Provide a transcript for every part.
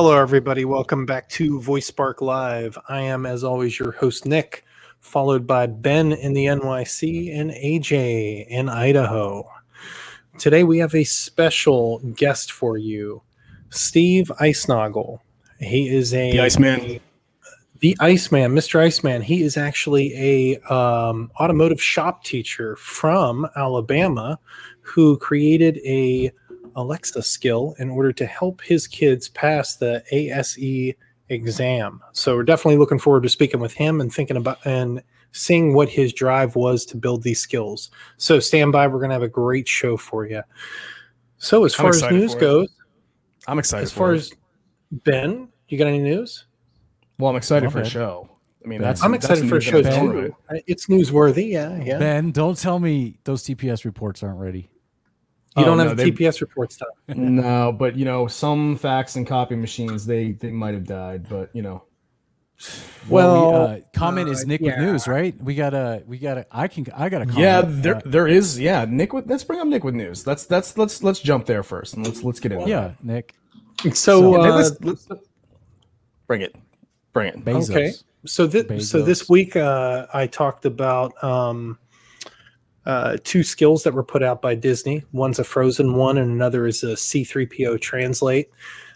Hello, everybody. Welcome back to Voice Spark Live. I am, as always, your host, Nick, followed by Ben in the NYC and AJ in Idaho. Today, we have a special guest for you, Steve Icenoggle. He is a The Iceman. the Iceman, Mr. Iceman. He is actually a um, automotive shop teacher from Alabama who created a Alexa skill in order to help his kids pass the ASE exam. So we're definitely looking forward to speaking with him and thinking about and seeing what his drive was to build these skills. So stand by. We're going to have a great show for you. So as far as news goes, I'm excited. as far it. as Ben, you got any news? well, I'm excited Go for a show. I mean, Ben. that's I'm that's excited for a show its too. right. It's newsworthy. Yeah, yeah. Ben, don't tell me those TPS reports aren't ready. You Oh, don't no, have they- TPS report stuff. no, but you know, some fax and copy machines they they might have died, but you know, Well, Well, we, uh, comment is uh, Nick yeah. with news, right? We gotta, we gotta. I can, I got a comment. yeah, there Uh, there is yeah. Nick, with, let's bring up Nick with news. Let's that's let's let's jump there first and let's let's get into yeah, Nick So, So- it. uh, Let's, let's, bring it, bring it. Bezos. Okay. so this so this week uh, I talked about um, uh, two skills that were put out by Disney. One's a Frozen one, and another is a C3PO translate.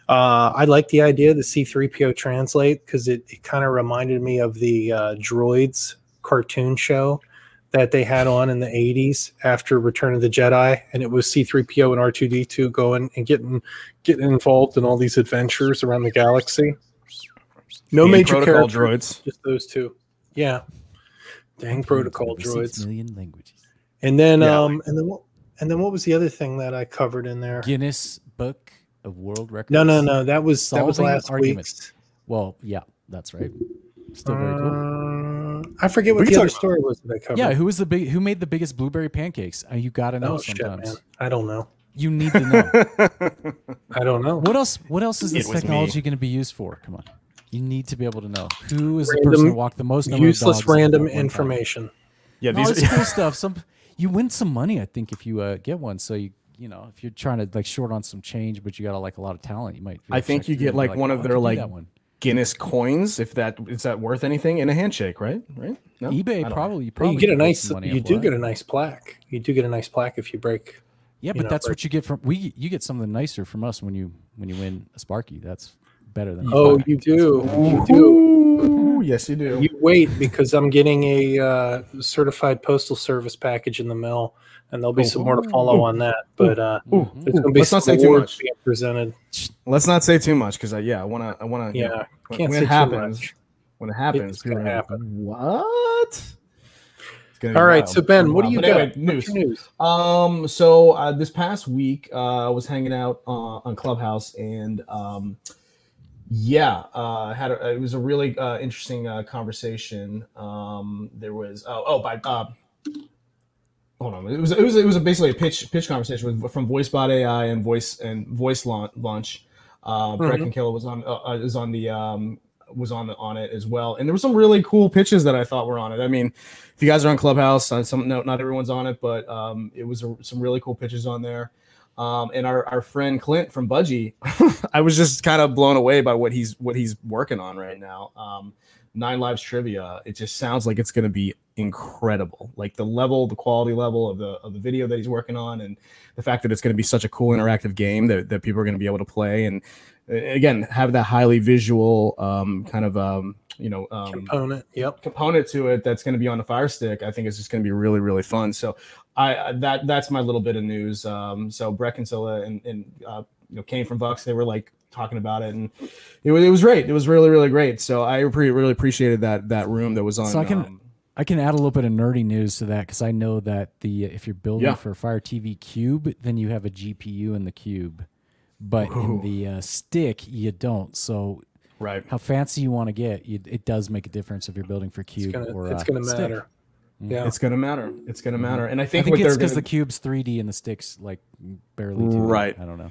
Uh, I like the idea of the C3PO translate because it, it kind of reminded me of the uh, Droids cartoon show that they had on in the 80s after Return of the Jedi, and it was C3PO and R2D2 going and getting getting involved in all these adventures around the galaxy. No Game major protocol characters, droids. just those two. Yeah, dang protocol Over six droids. million languages. And then Yeah. um and then what and then what was the other thing that I covered in there? Guinness Book of World Records. No, no, no. That was that was last arguments. week's. Well, yeah, that's right. Still very cool. Um, I forget what We the other talk- story was that I covered. Yeah, who was the big? Who made the biggest blueberry pancakes? Uh, you gotta know oh shit, sometimes. man. I don't know. You need to know. I don't know. what else? What else is this was me. technology going to be used for? Come on, you need to be able to know who is the person who walked the most number of Useless dogs at random one time. information. Yeah, No, these it's are, cool stuff. Some you win some money, I think, if you uh, get one. So you you know if you're trying to like short on some change, but you got like a lot of talent, you might. I think you get, and be like, one "Oh, of their, like, one. Guinness coins. If that is that worth anything in a handshake, right? Right? No? eBay probably. You probably you get a nice. money You do of get a nice plaque. You do get a nice plaque if you break. Yeah, but know, that's like- what you get from we. You get something nicer from us when you when you win a Sparky. That's better than. Oh, you do. You do. Yes, you do. You wait because I'm getting a uh, certified postal service package in the mail, and there'll be some more to follow on that. But uh, Ooh, there's going to be let's some not say too much. being presented. Let's not say too much because I yeah I want to I want to Yeah, when, can't when say it too happens much. when it happens It's people gonna happen. what It's gonna be All right, wild. so Ben, what do you wild. got? Anyway, news news? um so uh, this past week uh, I was hanging out uh, on Clubhouse and um yeah uh had a, it was a really uh, interesting uh, conversation. Um there was oh oh by uh, hold on it was it was it was a basically a pitch pitch conversation with from voicebot ai and voice and voice launch, uh Brett Mhm. Kinsella was on uh, uh, is on the um was on the, on it as well. And there were some really cool pitches that i thought were on it. I mean if you guys are on clubhouse uh, some no, not everyone's on it but um it was a, some really cool pitches on there um, and our, our friend Clint from Budgie, I was just kind of blown away by what he's what he's working on right now. Um, Nine Lives Trivia, it just sounds like it's going to be incredible. Like the level, the quality level of the of the video that he's working on, and the fact that it's going to be such a cool interactive game that, that people are going to be able to play, and again have that highly visual um, kind of um, you know um, Component. Yep. component to it that's going to be on the Fire Stick, I think it's just going to be really, really fun. So I I- that that's my little bit of news. Um, so Brett Kinsella and and uh, you know came from Bucks. They were like talking about it, and it was it was great. It was really, really great. So I pre- really appreciated that that room that was on. So I can- um, I can add a little bit of nerdy news to that because I know that the if you're building Yeah. for Fire TV Cube, then you have a GPU in the cube, but in the uh, stick you don't. So right. how fancy you want to get, you, it does make a difference if you're building for It's cube gonna. or It's uh, gonna stick. matter. Yeah. It's gonna matter. It's gonna matter. And I I think, think it's because gonna, the cube's 3D and the sticks like barely 2D. Right. I don't know.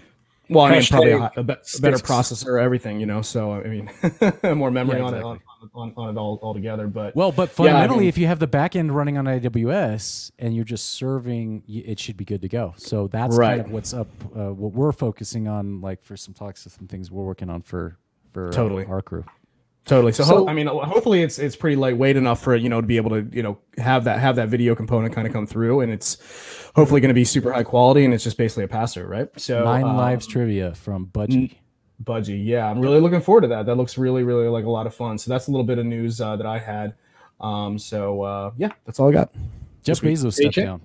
Well, I mean, probably a, a, be- a better sticks. processor, everything, you know. So I mean, more memory Yeah, on it on, on, on it all altogether. But Well, but Yeah, I fundamentally, mean- if you have the back end running on AWS and you're just serving, it should be good to go. So that's Right. kind of what's up, uh, what we're focusing on, like for some talks and some things we're working on for for uh, Totally. our crew. Totally. So, So- ho- I mean, hopefully it's it's pretty lightweight enough for you know to be able to you know have that have that video component kind of come through, and it's hopefully going to be super high quality, and it's just basically a passer, right? So Nine um, lives trivia from Budgie. Budgie, yeah, I'm really looking forward to that. That looks really really like a lot of fun. So that's a little bit of news uh, that I had. Um, so uh, yeah, that's all I got. Jeff. Bezos stepped down.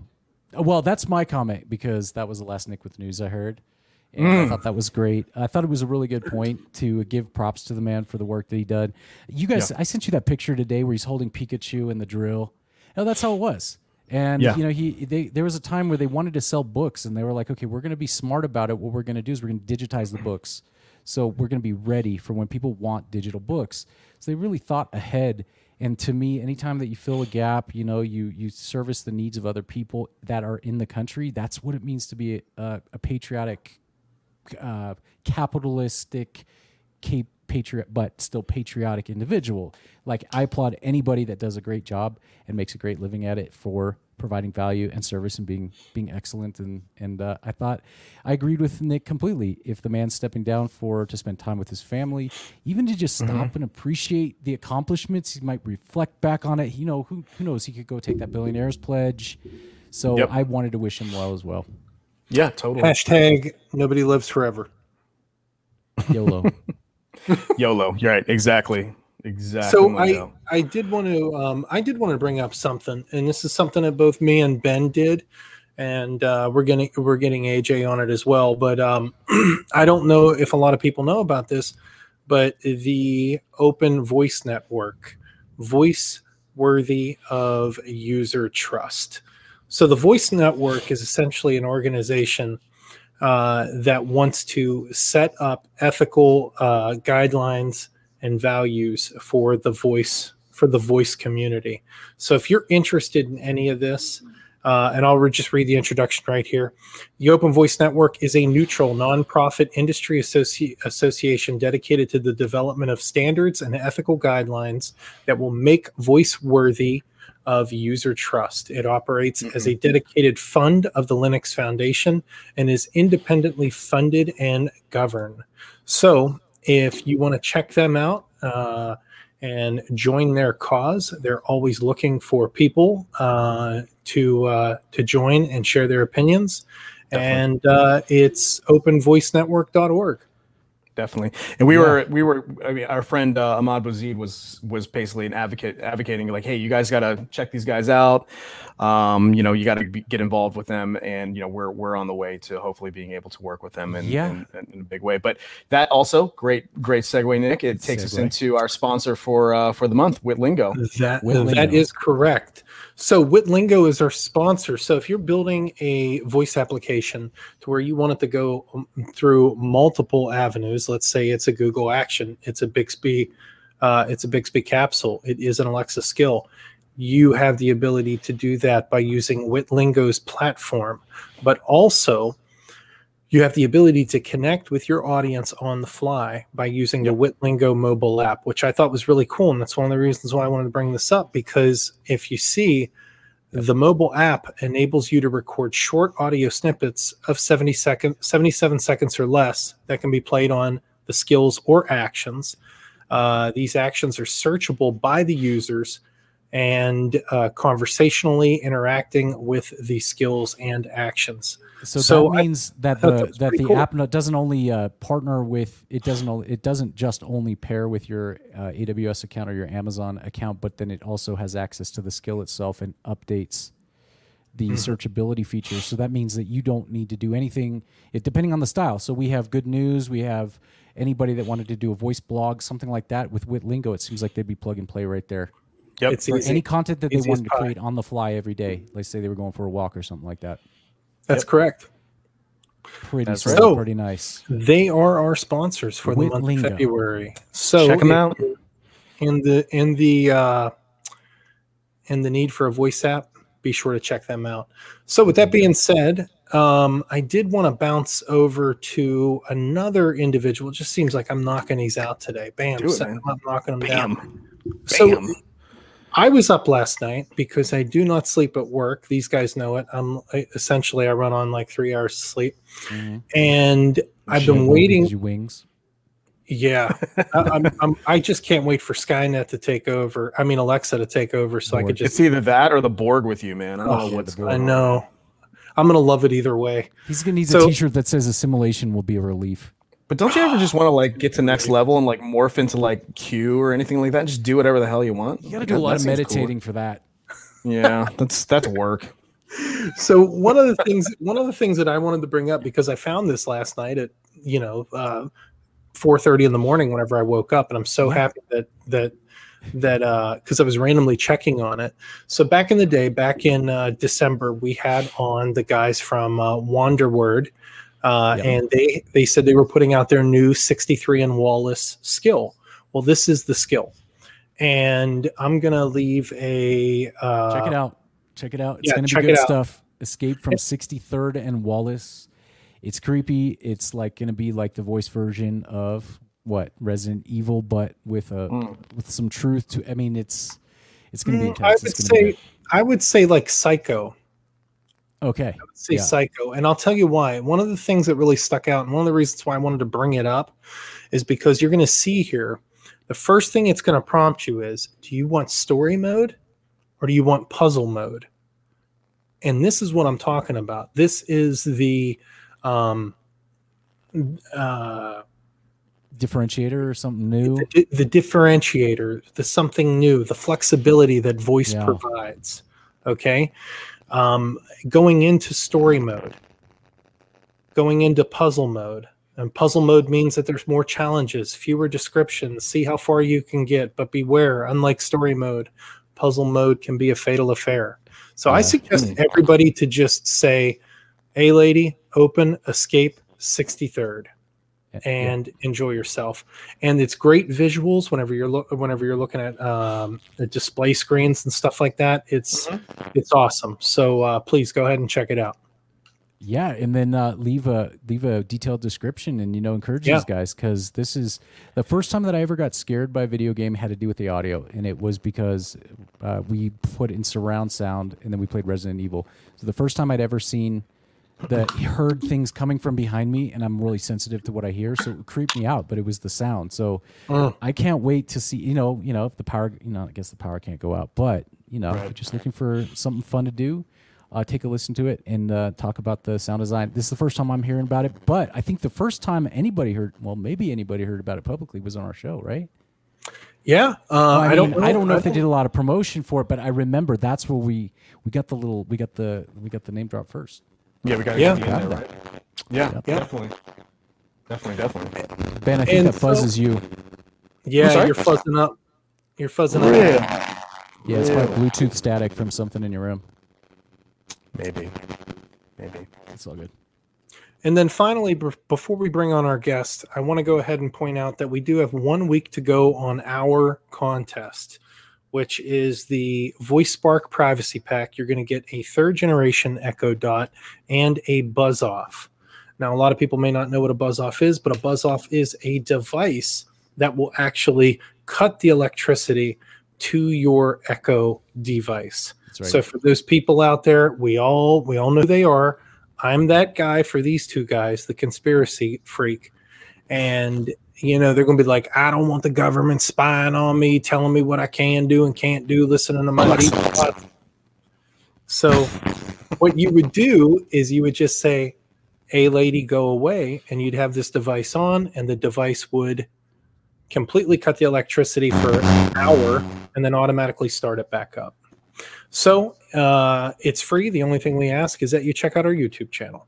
Well, that's my comment because that was the last Nick with news I heard. Mm. I thought that was great. I thought it was a really good point to give props to the man for the work that he did. You guys, I sent you that picture today where he's holding Pikachu and the drill. Oh, that's how it was. And Yeah. you know, he they there was a time where they wanted to sell books and they were like, okay, we're going to be smart about it. What we're going to do is we're going to digitize the books. So we're going to be ready for when people want digital books. So they really thought ahead. And to me, anytime that you fill a gap, you know, you you service the needs of other people that are in the country. That's what it means to be a, a patriotic, uh, capitalistic, ca- patriot, but still patriotic individual. Like I applaud anybody that does a great job and makes a great living at it for providing value and service and being being excellent. And and uh, I thought I agreed with Nick completely. If the man's stepping down for to spend time with his family, even to just stop and appreciate the accomplishments, he might reflect back on it. You know, who who knows? He could go take that billionaire's pledge. So Yep. I wanted to wish him well as well. Yeah, totally. Hashtag nobody lives forever. YOLO. YOLO. You're right. Exactly. Exactly. So I go. I did want to um, I did want to bring up something, and this is something that both me and Ben did, and uh, we're getting we're getting AJ on it as well. But um, I don't know if a lot of people know about this, but the Open Voice Network, voice worthy of user trust. So the Voice Network is essentially an organization uh, that wants to set up ethical uh, guidelines and values for the voice for the voice community. So if you're interested in any of this, uh, and I'll re- just read the introduction right here. The Open Voice Network is a neutral, nonprofit industry associ- association dedicated to the development of standards and ethical guidelines that will make voice worthy of user trust. It operates as a dedicated fund of the Linux Foundation and is independently funded and governed. So, if you want to check them out uh, and join their cause, they're always looking for people uh, to uh, to join and share their opinions. And uh, it's openvoicenetwork.org. definitely. And we were we were I mean our friend uh, Ahmad Bouzid was was basically an advocate advocating like hey you guys got to check these guys out. Um, you know you got to get involved with them and you know we're we're on the way to hopefully being able to work with them in, Yeah. in, in, in a big way. But that also great great segue Nick. It takes us into our sponsor for uh, for the month Witlingo. That Witlingo. that is correct. So Witlingo is our sponsor. So if you're building a voice application to where you want it to go um, through multiple avenues, let's say it's a Google Action, it's a Bixby, uh, it's a Bixby capsule, it is an Alexa skill. You have the ability to do that by using Witlingo's platform, but also you have the ability to connect with your audience on the fly by using the Witlingo mobile app, which I thought was really cool. And that's one of the reasons why I wanted to bring this up because if you see, the mobile app enables you to record short audio snippets of 70 second, 77 seconds or less that can be played on the skills or actions. Uh, these actions are searchable by the users and uh, conversationally interacting with the skills and actions. So, So that I means that the that that the cool. app doesn't only uh, partner with it doesn't it doesn't just only pair with your uh, AWS account or your Amazon account, but then it also has access to the skill itself and updates the Mm-hmm. searchability features. So that means that you don't need to do anything. It depending on the style. So we have good news. We have anybody that wanted to do a voice blog, something like that with Witlingo. It seems like they'd be plug and play right there. Yep. It's For easy. any content that they Easy as wanted to pie. create on the fly every day. Let's say they were going for a walk or something like that. That's correct. Pretty That's right. So- pretty nice. They are our sponsors for the month Witlingo. of February. So Check 'em if- out. in the in the uh, in the need for a voice app. Be sure to check them out. So with that being said, um, I did want to bounce over to another individual. It just seems like I'm knocking these out today. Bam, Do it, setting man. them up, knocking them down. Bam. So Bam. I was up last night because I do not sleep at work. These guys know it. I'm I, essentially I run on like three hours of sleep, Mhm. and I've Shit, been waiting. gives wings. Yeah, I, I'm, I'm. I just can't wait for Skynet to take over. I mean Alexa to take over, so I could just. It's either that or the Borg with you, man. I don't Oh, know what's the going I on. know. I'm gonna love it either way. He's gonna need So- a T-shirt that says "Assimilation will be a relief." But don't you ever just want to like get to next level and like morph into like Q or anything like that? Just do whatever the hell you want. You got to do a lot of meditating for that. Yeah, that's that's work. So one of the things, one of the things that I wanted to bring up because I found this last night at you know uh, four thirty in the morning whenever I woke up, and I'm so happy that that that because I was randomly checking on it. So back in the day, back in uh, December, we had on the guys from uh, Wanderword, uh, Yeah. and they they said they were putting out their new 63 and Wallace skill. Well, this is the skill, and I'm gonna leave a uh, Check it out. Check it out. It's yeah, gonna be good stuff. Escape from 63rd and Wallace. It's creepy. It's like gonna be like the voice version of what Resident Evil, but with a Mm. with some truth to. I mean, it's it's gonna be Mm. I would say I would say like Psycho. Okay. say Yeah. psycho and i'll tell you why one of the things that really stuck out and one of the reasons why i wanted to bring it up is because you're going to see here the first thing it's going to prompt you is do you want story mode or do you want puzzle mode and this is what i'm talking about this is the um uh Differentiator or something new. the, the differentiator, the something new, the flexibility that voice Yeah. provides. Okay. Um, going into story mode, going into puzzle mode. And puzzle mode means that there's more challenges, fewer descriptions, see how far you can get. But beware, unlike story mode, puzzle mode can be a fatal affair. So I suggest Hmm. everybody to just say, Hey, lady, open, escape 63rd and enjoy yourself. And it's great visuals whenever you're lo- whenever you're looking at um, the display screens and stuff like that. It's it's awesome. So uh, please go ahead and check it out. Yeah, and then uh, leave a leave a detailed description, and you know encourage Yeah. these guys because this is the first time that I ever got scared by a video game had to do with the audio, and it was because uh, we put in surround sound, and then we played Resident Evil. So the first time I'd ever seen that heard things coming from behind me, and I'm really sensitive to what I hear, so it creeped me out. But it was the sound, so Mm. I can't wait to see. You know, you know, if the power, you know, I guess the power can't go out, but you know, if you're just looking for something fun to do uh, take a listen to it and uh, talk about the sound design. This is the first time I'm hearing about it, but I think the first time anybody heard, well, maybe anybody heard about it publicly was on our show, right? Yeah, uh, I, I, don't. mean, I don't know if they did a lot of promotion for it, but I remember that's where we we got the little we got the we got the name drop first. Yeah, we got Yeah. to get in there, right? Yeah, Yeah. definitely, definitely, definitely. Ben, I think And that fuzzes so- you. Yeah, you're fuzzing up. You're fuzzing up. Yeah, it's probably Bluetooth static from something in your room. Maybe, maybe. It's all good. And then finally, b- before we bring on our guest, I want to go ahead and point out that we do have one week to go on our contest, which is the Voice Spark Privacy Pack. You're going to get a third generation Echo Dot and a Buzz Off. Now, a lot of people may not know what a Buzz Off is, but a Buzz Off is a device that will actually cut the electricity to your Echo device. Right. So for those people out there, we all we all know who they are. I'm that guy for these two guys, the conspiracy freak. And you know, they're gonna be like, I don't want the government spying on me, telling me what I can do and can't do, listening to my. So what you would do is you would just say, A lady, go away, and you'd have this device on, and the device would completely cut the electricity for an hour and then automatically start it back up. So uh, it's free. The only thing we ask is that you check out our YouTube channel.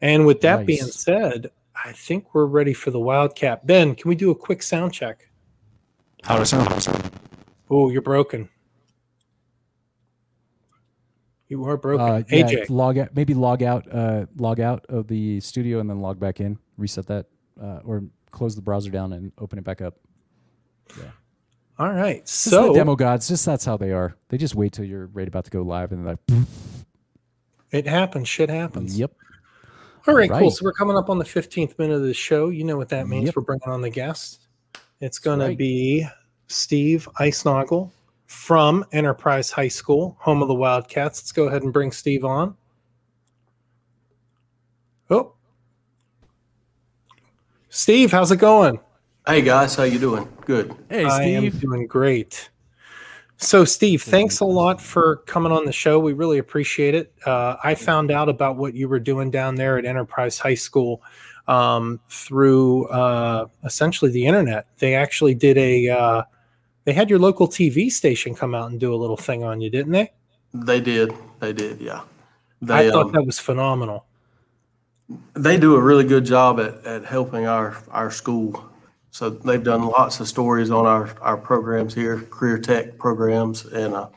And with that Nice. being said, I think we're ready for the Wildcat. Ben, can we do a quick sound check? How does it sound? Oh, you're broken. You are broken. Uh, yeah, AJ. log out, maybe log out, uh, log out of the studio and then log back in. Reset that, uh, or close the browser down and open it back up. Yeah. All right. Just the So demo gods, just that's how they are. They just wait till you're right about to go live and they're like, It happens. Shit happens. Yep. All right, cool. So we're coming up on the 15th minute of the show. You know what that means. Yep. We're bringing on the guest. It's going right. to be Steve Eisnagel from Enterprise High School, home of the Wildcats. Let's go ahead and bring Steve on. Oh. Steve, how's it going? Hey guys, how you doing? Good. Hey, Steve. I am Steve. doing great. So, Steve, thanks a lot for coming on the show. We really appreciate it. Uh, I found out about what you were doing down there at Enterprise High School um, through uh, essentially the internet. They actually did a, uh, they had your local TV station come out and do a little thing on you, didn't they? They did. They did. Yeah. I thought um, that was phenomenal. they do a really good job at, at helping our our school. So they've done lots of stories on our our programs here, career tech programs, and uh,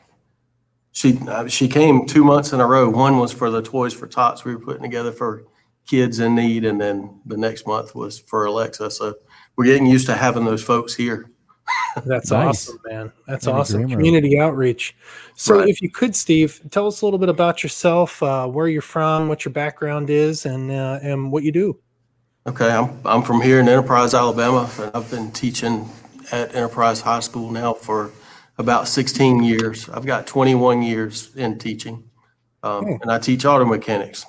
she uh, she came two months in a row. One was for the Toys for Tots we were putting together for kids in need, and then the next month was for Alexa. So we're getting used to having those folks here. That's Nice. awesome, man. That's Andy awesome. Grimmer. Community outreach. So, Right. if you could, Steve, tell us a little bit about yourself, uh, where you're from, what your background is, and uh, and what you do. Okay, I'm, I'm from here in Enterprise, Alabama, and I've been teaching at Enterprise High School now for about 16 years. I've got 21 years in teaching, um, Hmm. and I teach auto mechanics.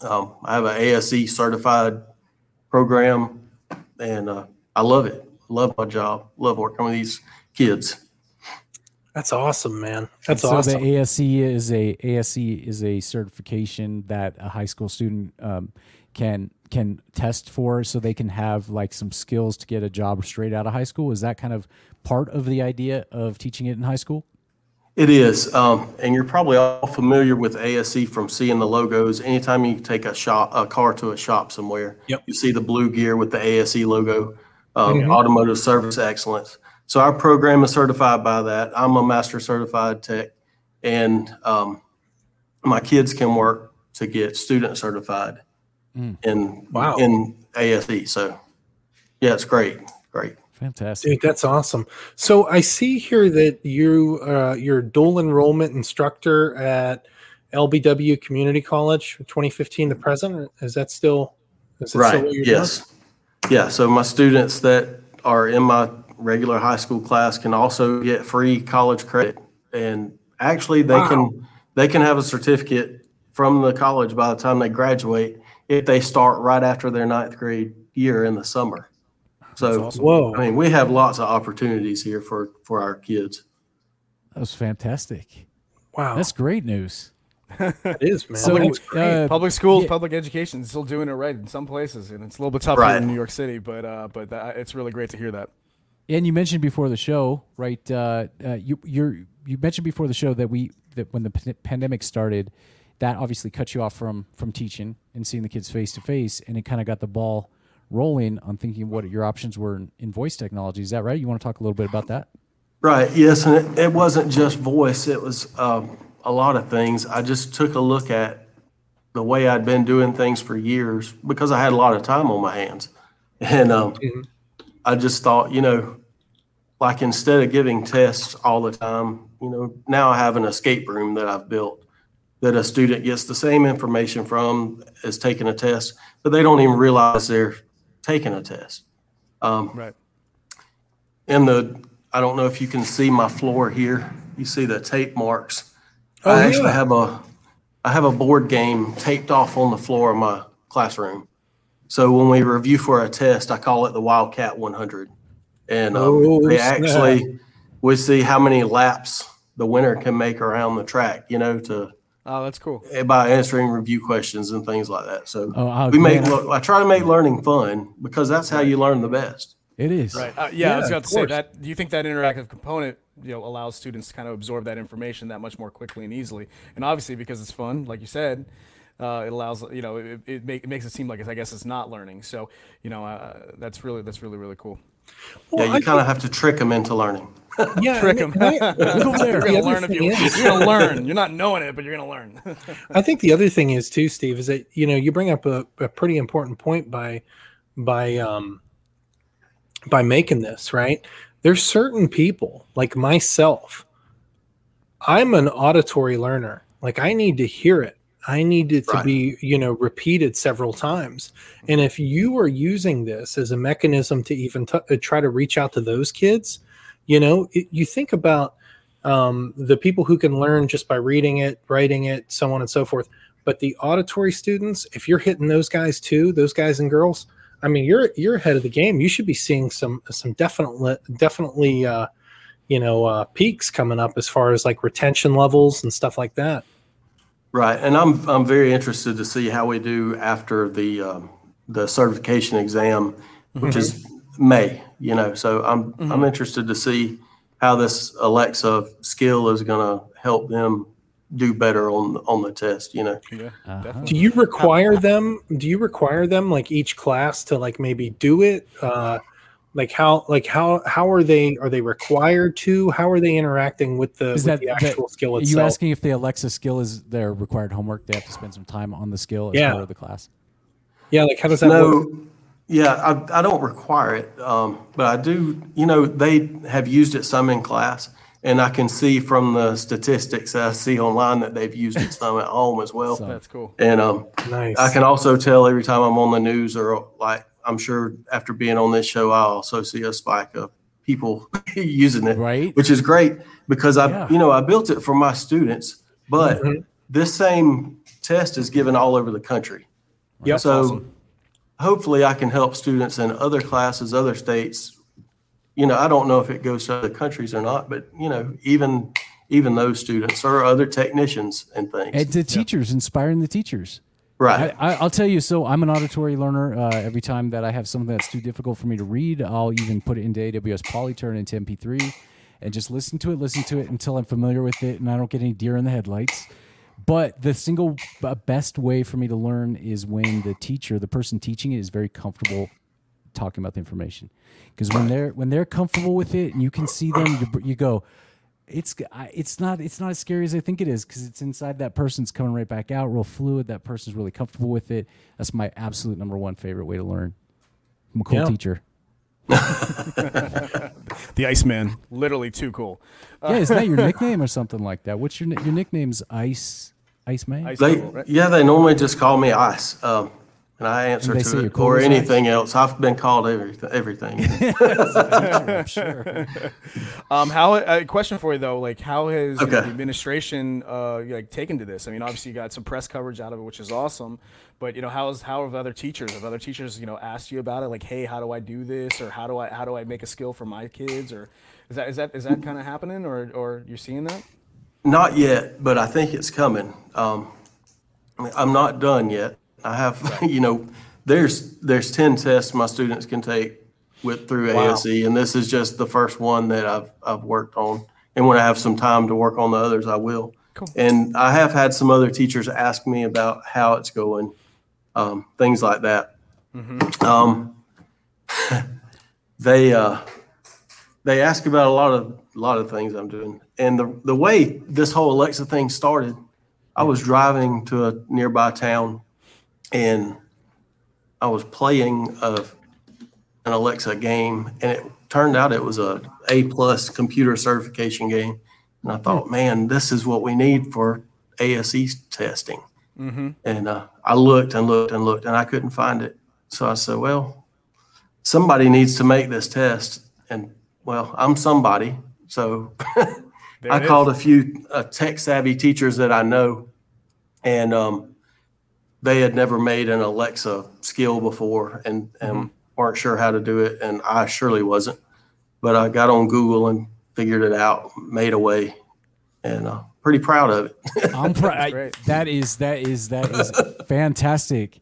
Um, I have an ASE certified program, and uh, I love it. Love my job. Love working with these kids. That's awesome, man. That's so awesome. the ASE is a ASE is a certification that a high school student um, can can test for, so they can have like some skills to get a job straight out of high school. Is that kind of part of the idea of teaching it in high school? It is, um, and you're probably all familiar with ASE from seeing the logos. Anytime you take a shop, a car to a shop somewhere, Yep. you see the blue gear with the ASE logo, um, Mhm. Automotive Service Excellence. So our program is certified by that. I'm a master certified tech, and um, my kids can work to get student certified Mm. in Wow. in ASE. So yeah, it's great, great. Fantastic. Dude, that's awesome. So I see here that you uh, you're a dual enrollment instructor at LBW Community College, 2015 to present. Is that still? Is that still Right, what you're doing? yes. Yeah, so my students that are in my regular high school class can also get free college credit. And actually, they Wow. can, they can have a certificate from the college by the time they graduate if they start right after their ninth grade year in the summer. So, Whoa. I mean, we have lots of opportunities here for, for our kids. That was fantastic. Wow. That's great news. that is, man. So, That's uh, Public schools, yeah. public education, is still doing it right in some places, and it's a little bit tougher Right. in New York City. But uh, but that, it's really great to hear that. And you mentioned before the show, right? Uh, uh, you you're, you mentioned before the show that we that when the p- pandemic started, that obviously cut you off from from teaching and seeing the kids face to face, and it kind of got the ball rolling on thinking what your options were in, in voice technology. Is that right? You want to talk a little bit about that? Right. Yes, and it, it wasn't just voice. It was um, a lot of things. I just took a look at the way I'd been doing things for years because I had a lot of time on my hands, and um, Mhm. I just thought, you know, like instead of giving tests all the time, you know, now I have an escape room that I've built that a student gets the same information from as taking a test, but they don't even realize they're taking a test. Um, Right. in the I don't know if you can see my floor here. You see the tape marks. Oh, I actually yeah. have a I have a board game taped off on the floor of my classroom. So when we review for a test, I call it the Wildcat 100. And um, Oh, they snap. actually we see how many laps the winner can make around the track, you know, to Oh, that's cool. by answering review questions and things like that. So Oh, we make man, lo- I try to make learning fun because that's how you learn the best. it is Right. Uh, yeah, I was Yeah, about of to say that. Do you think that interactive component, you know, allows students to kind of absorb that information that much more quickly and easily? And obviously, because it's fun, like you said, uh, it allows you know it, it, make, it makes it seem like it's, I guess it's not learning. So you know, uh, that's really that's really really cool. Well, yeah, you kind of have to trick them into learning. yeah, Trick and- 'em. and I- You're gonna other learn if you is- you're gonna learn. You're not knowing it, but you're gonna learn. I think the other thing is too, Steve, is that you know you bring up a, a pretty important point by by um by making this right. There's certain people like myself. I'm an auditory learner. Like I need to hear it. I need it to Right. be, you know, repeated several times. And if you are using this as a mechanism to even t- uh, try to reach out to those kids, you know, it, you think about um, the people who can learn just by reading it, writing it, so on and so forth. But the auditory students, if you're hitting those guys too, those guys and girls, I mean, you're you're ahead of the game. You should be seeing some some definitely definitely uh, you know uh, peaks coming up as far as like retention levels and stuff like that. Right, and I'm, I'm very interested to see how we do after the, um, the certification exam, which is May, you know, so I'm, I'm interested to see how this Alexa skill is gonna help them do better on, on the test, you know? Yeah, Uh-huh. Do you require them? Do you require them like each class to like maybe do it? Uh, like how like how how are they are they required to? How are they interacting with the, Is with that- the that- actual skill Are itself? you asking if the Alexa skill is their required homework? They have to spend some time on the skill as Yeah. part of the class. yeah, like how does that work? No, yeah, I, I don't require it, um, but I do, you know, they have used it some in class. And I can see from the statistics that I see online that they've used it some at home as well. That's cool. And, um, Nice. I can also tell every time I'm on the news or like, I'm sure after being on this show, I also see a spike of people using it, Right? which is great because I, Yeah. you know, I built it for my students, but Mhm. this same test is given all over the country. Yep. So awesome. hopefully I can help students in other classes, other states. You know, I don't know if it goes to other countries or not, but you know, even, even those students or other technicians and things. And to teachers, inspiring the teachers. Right. I, I, I'll tell you. So I'm an auditory learner. Uh, every time that I have something that's too difficult for me to read, I'll even put it into AWS Polly, turn into MP3, and just listen to it, listen to it until I'm familiar with it, and I don't get any deer in the headlights. But the single best way for me to learn is when the teacher, the person teaching it, is very comfortable talking about the information. Because when they're when they're comfortable with it, and you can see them, you, you go, it's I- it's not it's not as scary as I think it is because it's inside that person's coming right back out, real fluid. That person's really comfortable with it. That's my absolute number one favorite way to learn. I'm a cool Yeah. teacher. The Iceman, literally too cool. yeah, isn't that your nickname or something like that? What's your ni- your nickname's Ice Ice Man? Ice They, right? yeah, they normally just call me Ice, um, and I answer they say to you're it cool or as anything else. I've been called everything. Everything. I'm sure. Um, how a question for you though, like how has you know, Okay. the administration uh like taken to this? I mean, obviously you got some press coverage out of it, which is awesome. But you know, how's how have other teachers, have other teachers, you know, asked you about it? Like, hey, how do I do this, or how do I how do I make a skill for my kids, or is that is that is that kind of happening, or or you're seeing that? not yet, but I think it's coming. Um, I'm not done yet. I have, you know, there's there's ten tests my students can take with through Wow. ASE, and this is just the first one that I've I've worked on. And when I have some time to work on the others, I will. Cool. And I have had some other teachers ask me about how it's going, um, things like that. Um, they uh, they ask about a lot of a lot of things I'm doing, and the the way this whole Alexa thing started, I was driving to a nearby town, and I was playing a, an Alexa game, and it turned out it was a A plus computer certification game, and I thought, man, this is what we need for ASE testing. And uh, I looked and looked and looked, and I couldn't find it. So I said, well, somebody needs to make this test, and well, I'm somebody. So I it is. called a few uh, tech savvy teachers that I know, and um, they had never made an Alexa skill before and, and Mm-hmm. weren't sure how to do it. And I surely wasn't. But I got on Google and figured it out, made a way, and uh, pretty proud of it. I'm pr- I, that is that is that is fantastic.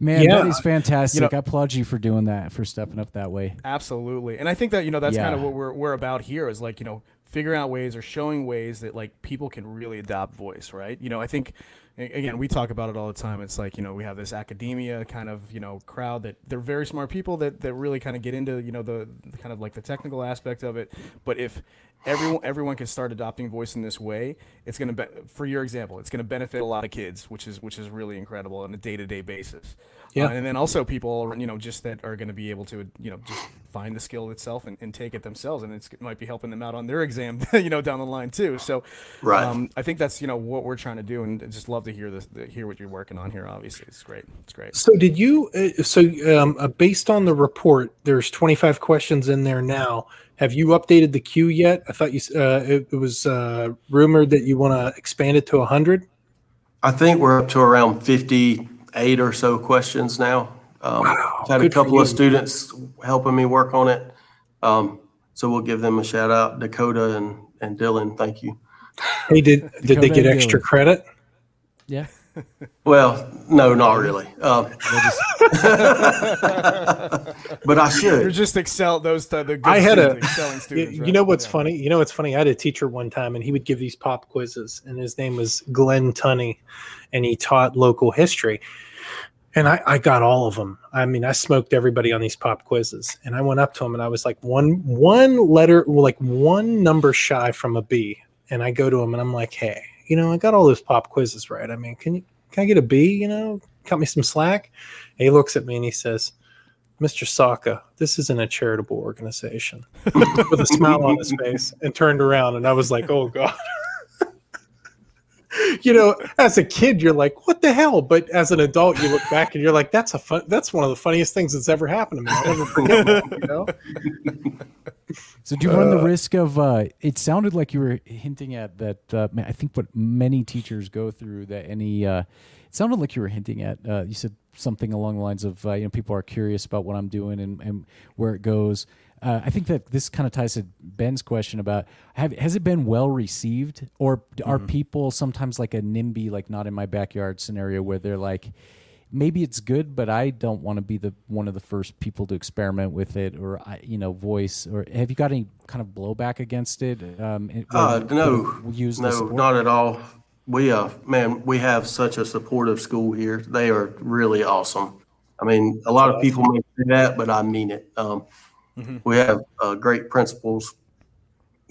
Man, Yeah. that is fantastic. You know- I applaud you for doing that, for stepping up that way. Absolutely. And I think that, you know, that's kind of what we're, we're about here is like, you know, figuring out ways or showing ways that like people can really adopt voice, right? You know, I think a- again, we talk about it all the time. It's like, you know, we have this academia kind of, you know, crowd that they're very smart people that, that really kind of get into, you know, the, the kind of like the technical aspect of it. But if everyone everyone can start adopting voice in this way, it's going to be, for your example, it's going to benefit a lot of kids, which is which is really incredible on a day-to-day basis. Yeah. Uh, and then also people, you know, just that are going to be able to, you know, just find the skill itself and, and take it themselves, and it's, it might be helping them out on their exam, you know, down the line too. So, Right. um, I think that's you know what we're trying to do, and just love to to hear this, to hear what you're working on here. Obviously, it's great. It's great. So did you? Uh, so um, uh, based on the report, there's 25 questions in there now. Have you updated the queue yet? I thought you uh, it, it was uh, rumored that you want to expand it to 100. I think we're up to around 58 or so questions now. Um, Wow, I've had a good for couple of you. students helping me work on it. Um, so we'll give them a shout out, Dakota and, and Dylan. Thank you. Hey, did did they Dakota get and extra Dylan. credit? Yeah. Well, no, not really. Um, but I should. You're just excel those the good I had a- excelling You, students. you right? know what's Yeah. funny? You know what's funny? I had a teacher one time, and he would give these pop quizzes, and his name was Glenn Tunney, and he taught local history. And I, I got all of them. I mean, I smoked everybody on these pop quizzes, and I went up to him, and I was like one one letter, like one number shy from a B. And I go to him, and I'm like, hey, you know, I got all those pop quizzes right. I mean, can you can I get a B? You know, cut me some slack. And he looks at me and he says, Mr. Saka, this isn't a charitable organization with a smile on his face and turned around. And I was like, oh, God. you know, as a kid, you're like, what the hell? But as an adult, you look back and you're like, that's a fun, that's one of the funniest things that's ever happened to me. I'll never forget that, you know? So do you run the risk of? Uh, it sounded like you were hinting at that. Uh, I think what many teachers go through. That any. Uh, it sounded like you were hinting at. Uh, you said something along the lines of, uh, you know, people are curious about what I'm doing and, and where it goes. Uh, I think that this kind of ties to Ben's question about have, has it been well received, or are people sometimes like a NIMBY, like not in my backyard scenario, where they're like, maybe it's good, but I don't want to be the one of the first people to experiment with it, or I, you know, voice. Or have you got any kind of blowback against it? Um, Uh, no, could've used the no, not at all. We, uh, man, we have such a supportive school here. They are really awesome. I mean, a lot of people may say that, but I mean it. Um, we have, uh, great principals,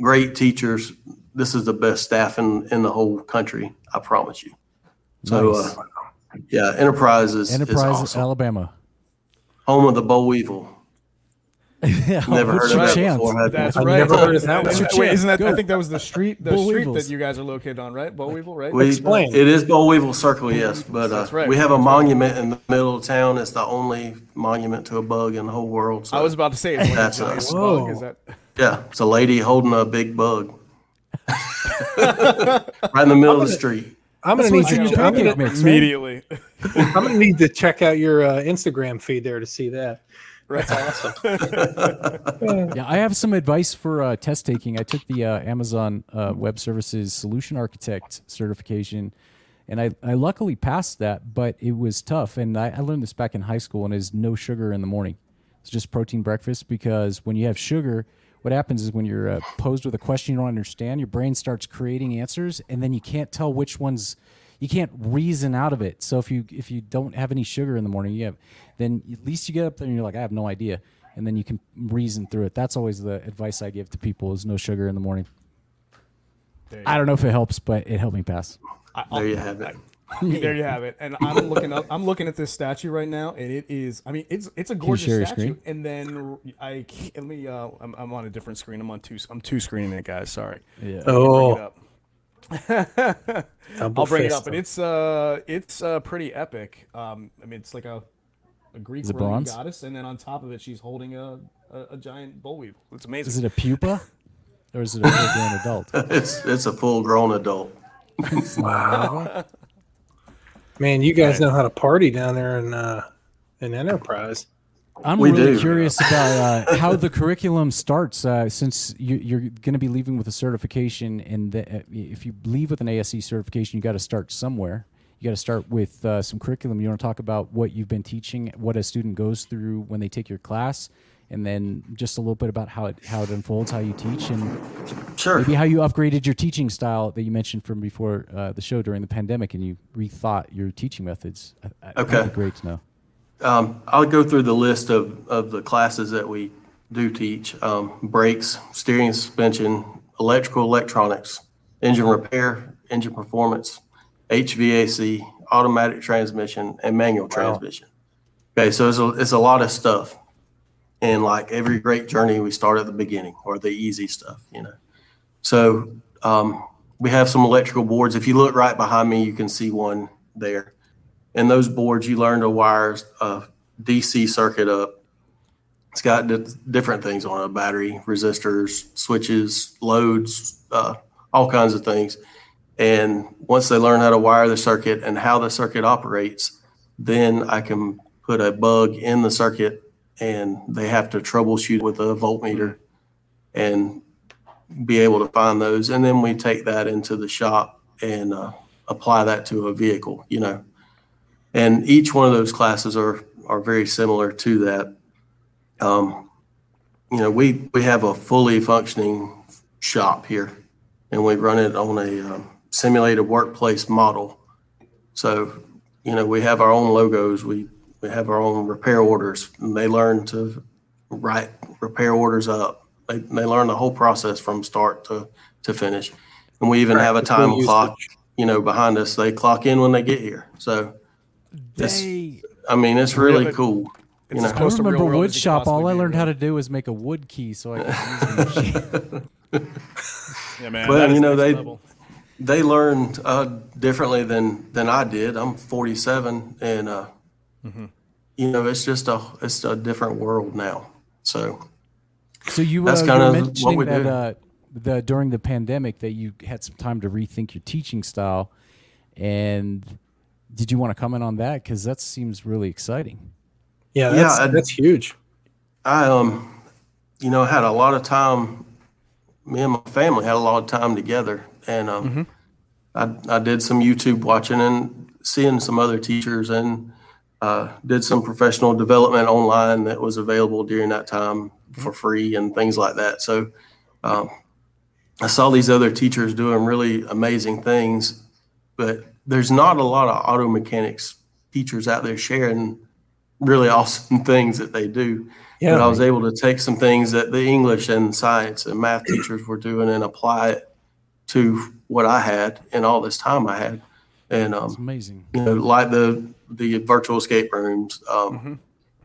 great teachers. This is the best staff in, in the whole country. I promise you. So, Nice. uh, yeah, Enterprise is, is awesome. Alabama. Home of the boll weevil. Yeah, Never heard your of that chance? before. That's I've right. never heard of that That's your- Wait, isn't that? I think that was the street, the Boll street Weevils. that you guys are located on, right? Boll Weevil, right? We, Explain. It is Boll Weevil Circle, yes, but uh, That's right. we have a monument in the middle of town. It's the only monument to a bug in the whole world. So, I was about to say, it's like That's a us. bug. Is that? yeah, it's a lady holding a big bug right in the middle of the street. I'm gonna need you. I'm gonna, mix. Immediately. I'm gonna need to check out your uh, Instagram feed there to see that. Right. That's awesome. Yeah, I have some advice for uh, test taking. I took the uh, Amazon uh, Web Services Solution Architect certification, and I, I luckily passed that, but it was tough. And I, I learned this back in high school, and is no sugar in the morning. It's just protein breakfast because when you have sugar, what happens is when you're uh, posed with a question you don't understand, your brain starts creating answers, and then you can't tell which ones you can't reason out of it. So if you if you don't have any sugar in the morning, you have then at least you get up there and you're like, I have no idea, and then you can reason through it. That's always the advice I give to people: is no sugar in the morning. I don't know if it helps, but it helped me pass. I- There you have it. there you have it. And I'm looking up. I'm looking at this statue right now, and it is. I mean, it's it's a you gorgeous share your statue. screen? And then I let me. Uh, I'm, I'm on a different screen. I'm on two. I'm two screening it, guys. Sorry. Yeah. Bring it Oh, up. I'll bring it fist up, but them. it's uh, it's uh, pretty epic. Um, I mean, it's like a a Greek Is it Roman bronze? goddess, and then on top of it, she's holding a a, a giant boll weevil. It's amazing. Is it a pupa, or is it a full grown adult? It's it's a full grown adult. Wow. Man, you guys know how to party down there in uh, in Enterprise. I'm We really do. curious about uh, how the curriculum starts. Uh, since you, you're going to be leaving with a certification, and the, uh, if you leave with an ASC certification, you got to start somewhere. You got to start with uh, some curriculum. You want to talk about what you've been teaching, what a student goes through when they take your class, and then just a little bit about how it how it unfolds, how you teach, and Sure. maybe how you upgraded your teaching style that you mentioned from before uh, the show during the pandemic, and you rethought your teaching methods. I- Okay. be great to know. Um, I'll go through the list of, of the classes that we do teach. Um, brakes, steering, suspension, electrical, electronics, engine repair, engine performance, HVAC, automatic transmission, and manual transmission. Okay, so it's a, it's a lot of stuff. And like every great journey, we start at the beginning or the easy stuff, you know. So um, we have some electrical boards. If you look right behind me, you can see one there. And those boards, you learn to wire a DC circuit up. It's got di- different things on it: battery, resistors, switches, loads, uh, all kinds of things. And once they learn how to wire the circuit and how the circuit operates, then I can put a bug in the circuit and they have to troubleshoot with a voltmeter and be able to find those. And then we take that into the shop and uh, apply that to a vehicle, you know. And each one of those classes are, are very similar to that. Um, you know, we, we have a fully functioning shop here and we run it on a um, simulated workplace model. So, you know, we have our own logos, we, we have our own repair orders, and they learn to write repair orders up. They, they learn the whole process from start to, to finish. And we even have a time Practical clock, usage. you know, behind us. They clock in when they get here. So, It's- They, I mean, it's really Really? cool. It's You know, I close real remember world wood shop. All I learned how to do was make a wood key so I could use the machine. Yeah, man. Well, that is you know, they- level. They learned uh, differently than than I did. I'm 47, and uh, you know, it's just a it's a different world now. So So you, That's uh, kinda were what mentioning we that do. uh, the during the pandemic that you had some time to rethink your teaching style, and did you want to comment on that? Because that seems really exciting. Yeah, Yeah, that's, I- that's huge. I um, you know, had a lot of time. Me and my family had a lot of time together, and um, I I did some YouTube watching and seeing some other teachers, and uh, did some professional development online that was available during that time for free and things like that. So um, I saw these other teachers doing really amazing things, but there's not a lot of auto mechanics teachers out there sharing really awesome things that they do. Yeah. But I was able to take some things that the English and science and math teachers were doing and apply it to what I had and all this time I had. And It's um, amazing. you know, like the the virtual escape rooms, um,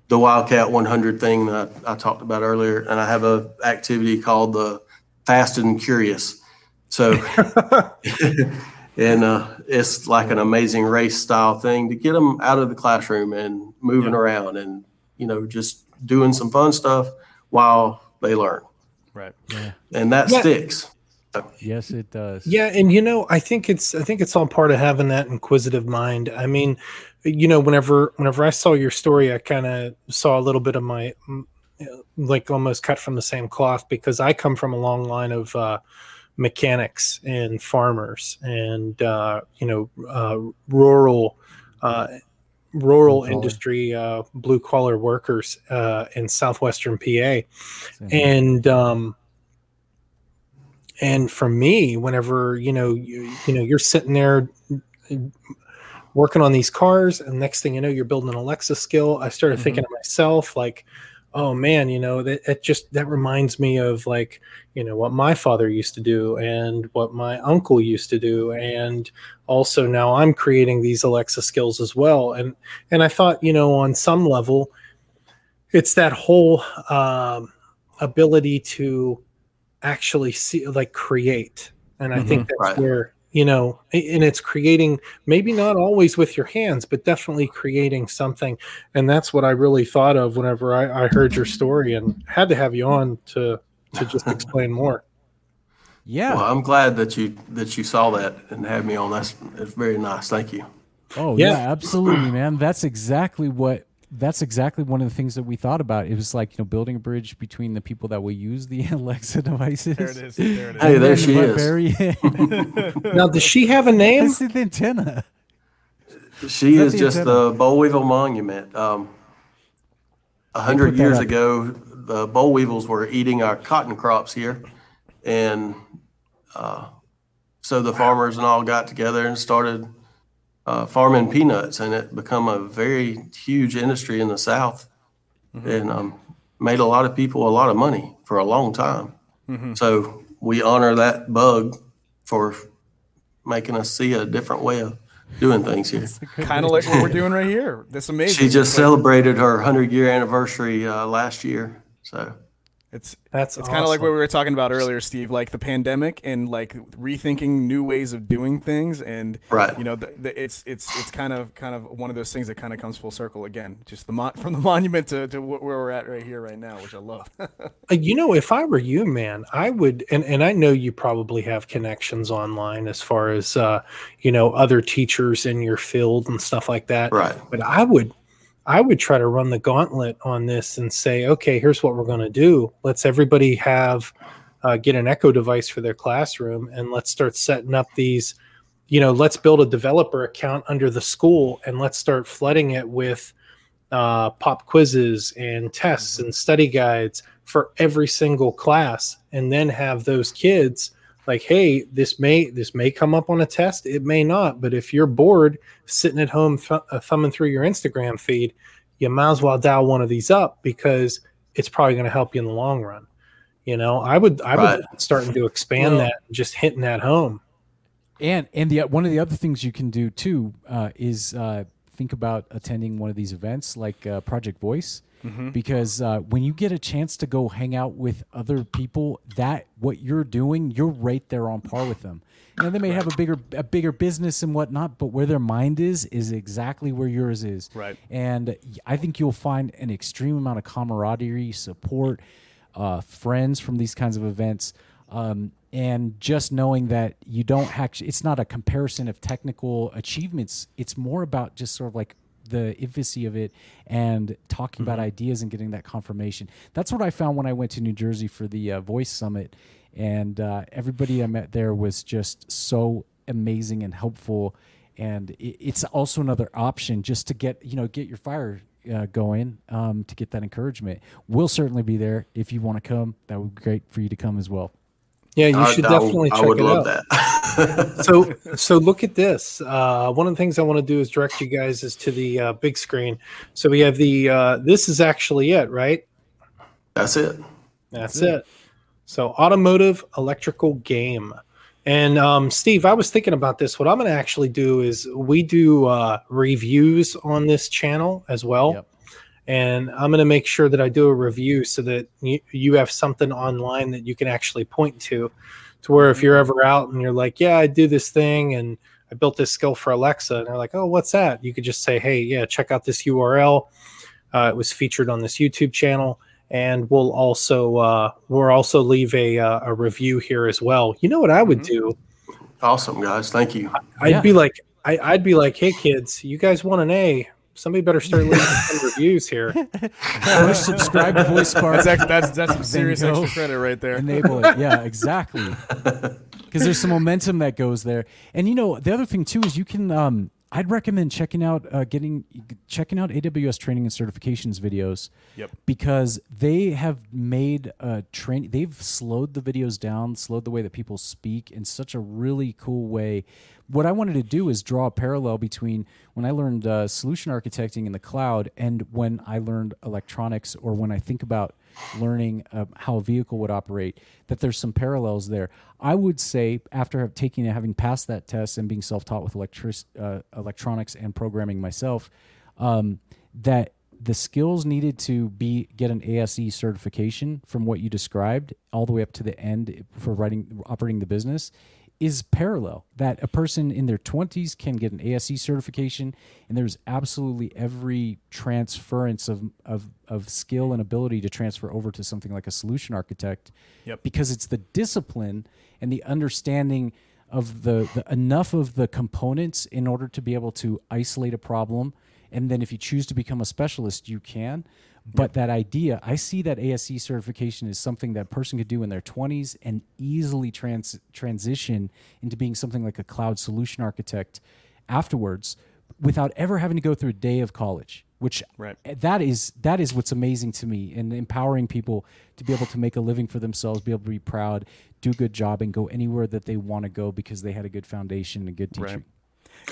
the Wildcat 100 thing that I, I talked about earlier, and I have a activity called the Fast and Curious. So, and uh, it's like an amazing race style thing to get them out of the classroom and moving around, and you know, just doing some fun stuff while they learn, Right. Yeah. and that Yeah. sticks. Yes, it does. Yeah, and you know, I think it's I think it's all part of having that inquisitive mind. I mean, you know, whenever whenever I saw your story, I kind of saw a little bit of my mm, like almost cut from the same cloth because I come from a long line of uh, mechanics and farmers and uh, you know uh, rural uh, rural Blue industry uh, blue collar workers uh, in southwestern PA Same. and um and for me whenever you know you, you know you're sitting there working on these cars and next thing you know you're building an alexa skill i started thinking to myself like oh man you know that it just that reminds me of like you know what my father used to do and what my uncle used to do. And also now i'm creating these alexa skills as well. And and i thought you know on some level it's that whole um, ability to actually see like create and i think mm-hmm. that's Right. where you know and it's creating maybe not always with your hands but definitely creating something and that's what i really thought of whenever i, I heard your story and had to have you on to to just explain more yeah. Well, I'm glad that you that you saw that and had me on. That's it's very nice. Thank you. Oh yeah, Yeah. absolutely, man. That's exactly what. That's exactly one of the things that we thought about. It was like you know building a bridge between the people that will use the Alexa devices. There it is. There it is. Hey, there she the is. Very now does she have a name It's the antenna. She that is the just antenna? the boll weevil monument. Um, a put hundred years up. ago, the boll weevils were eating our cotton crops here, and uh, so the farmers and all got together and started uh, farming peanuts, and it become a very huge industry in the South, and um, made a lot of people a lot of money for a long time. So we honor that bug for making us see a different way of doing things here. Kind of like what we're doing right here. That's amazing. She just celebrated her 100 year anniversary uh, last year. So, It's That's it's kind of like what we were talking about earlier, Steve. Like the pandemic and like rethinking new ways of doing things, and Right. you know, the, the, it's it's it's kind of kind of one of those things that kind of comes full circle again. Just the mon- from the monument to, to where we're at right here, right now, which I love. Uh, You know, if I were you, man, I would, and, and I know you probably have connections online as far as, uh, you know, other teachers in your field and stuff like that. Right. But I would, I would try to run the gauntlet on this and say, okay, here's what we're going to do. Let's everybody have, uh, get an Echo device for their classroom and let's start setting up these, you know, let's build a developer account under the school and let's start flooding it with, uh, pop quizzes and tests and study guides for every single class and then have those kids like hey this may this may come up on a test. It may not. But if you're bored sitting at home th- uh, thumbing through your instagram feed you might as well dial one of these up because it's probably going to help you in the long run. You know i would i Right. would starting to expand Well- that and just hitting that home. And and the one of the other things you can do too uh, is uh, think about attending one of these events like uh, Project Voice, because uh, when you get a chance to go hang out with other people, that what you're doing, you're right there on par with them. Know, they may have a bigger a bigger business and whatnot, but where their mind is is exactly where yours is. Right. And I think you'll find an extreme amount of camaraderie, support, uh, friends from these kinds of events. Um, and just knowing that you don't actually, it's not a comparison of technical achievements. It's more about just sort of like the infancy of it and talking about ideas and getting that confirmation. That's what I found when I went to New Jersey for the uh, Voice Summit. And uh, everybody I met there was just so amazing and helpful. And it, it's also another option just to get, you know, get your fire uh, going um, to get that encouragement. We'll certainly be there if you want to come. That would be great for you to come as well. Yeah you I- should I- definitely I check would it love out that. so so look at this uh, one of the things i want to do is direct you guys is to the uh, big screen so we have the uh, this is actually it right That's it. that's, it. so automotive electrical game and um, steve i was thinking about this what i'm going to actually do is we do uh, reviews on this channel as well Yep. And i'm going to make sure that i do a review so that you, you have something online that you can actually point to to where if you're ever out and you're like yeah i do this thing and i built this skill for alexa and they're like oh what's that? You could just say hey yeah check out this url uh, it was featured on this youtube channel and we'll also uh, we'll also leave a, uh, a review here as well. You know what i would do? Awesome, guys. Thank you. i'd Yeah. be like I, i'd be like hey kids you guys want an a somebody better start leaving some reviews here Or subscribe to Voice Spark. That's ex- that's that's some serious extra credit right there. enable it. Yeah, exactly. Because there's some momentum that goes there, and you know the other thing too is you can. Um, I'd recommend checking out uh, getting checking out AWS training and certifications videos. Yep. Because they have made uh, train. They've slowed the videos down, slowed the way that people speak in such a really cool way. What I wanted to do is draw a parallel between when I learned uh, solution architecting in the cloud and when I learned electronics, or when I think about learning uh, how a vehicle would operate that there's some parallels there. I would say after taking having passed that test and being self-taught with electric uh, electronics and programming myself um, that the skills needed to be get an ASE certification from what you described all the way up to the end for writing operating the business is parallel that a person in their 20s can get an ASE certification and there's absolutely every transference of, of, of skill and ability to transfer over to something like a solution architect Yep. because it's the discipline and the understanding of the, the enough of the components in order to be able to isolate a problem and then if you choose to become a specialist you can but that idea i see that ase certification is something that a person could do in their 20s and easily trans- transition into being something like a cloud solution architect afterwards without ever having to go through a day of college which Right. Eh, that is that is what's amazing to me and empowering people to be able to make a living for themselves be able to be proud do a good job and go anywhere that they want to go because they had a good foundation and a good teaching Right.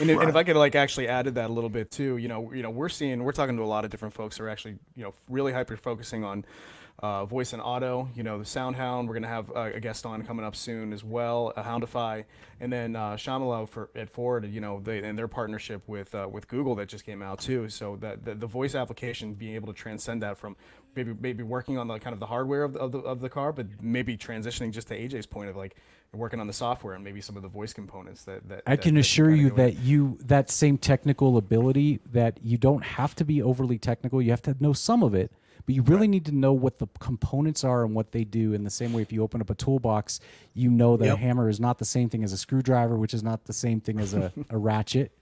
And, if, and if I could like actually add to that a little bit too, you know, you know, we're seeing, we're talking to a lot of different folks who are actually, you know, really hyper focusing on uh, voice and auto. You know, the SoundHound. We're gonna have uh, a guest on coming up soon as well. A Houndify, and then uh, Shyamala for at Ford. You know, they and their partnership with uh, with Google that just came out too. So that the, the voice application being able to transcend that from maybe maybe working on the kind of the hardware of the, of the, of the car, but maybe transitioning just to AJ's point of like working on the software and maybe some of the voice components that, that I that- can that assure you go in. that you that same technical ability that you don't have to be overly technical. You have to know some of it, but you really need to know what the components are and what they do. In the same way, if you open up a toolbox, you know that a hammer is not the same thing as a screwdriver, which is not the same thing as a, a ratchet.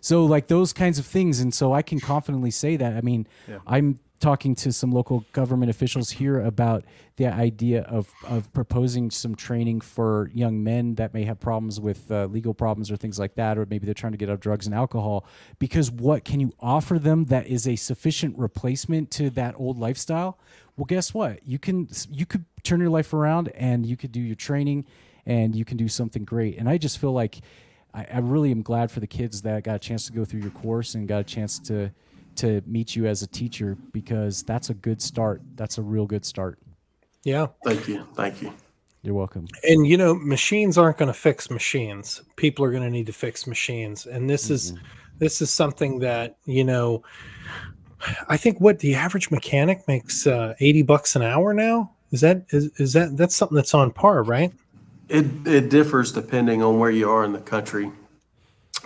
So like those kinds of things, and so I can confidently say that. I mean, I'm talking to some local government officials here about the idea of of proposing some training for young men that may have problems with uh, legal problems or things like that, or maybe they're trying to get out of drugs and alcohol. Because what can you offer them that is a sufficient replacement to that old lifestyle? Well, guess what? You can you could turn your life around and you could do your training and you can do something great. And I just feel like I, I really am glad for the kids that got a chance to go through your course and got a chance to to meet you as a teacher because that's a good start. That's a real good start. Yeah. Thank you. Thank you. You're welcome. And you know, machines aren't going to fix machines. People are going to need to fix machines. And this is this is something that, you know, I think what the average mechanic makes uh, 80 bucks an hour now. Is that is, is that that's something that's on par, right? It it differs depending on where you are in the country,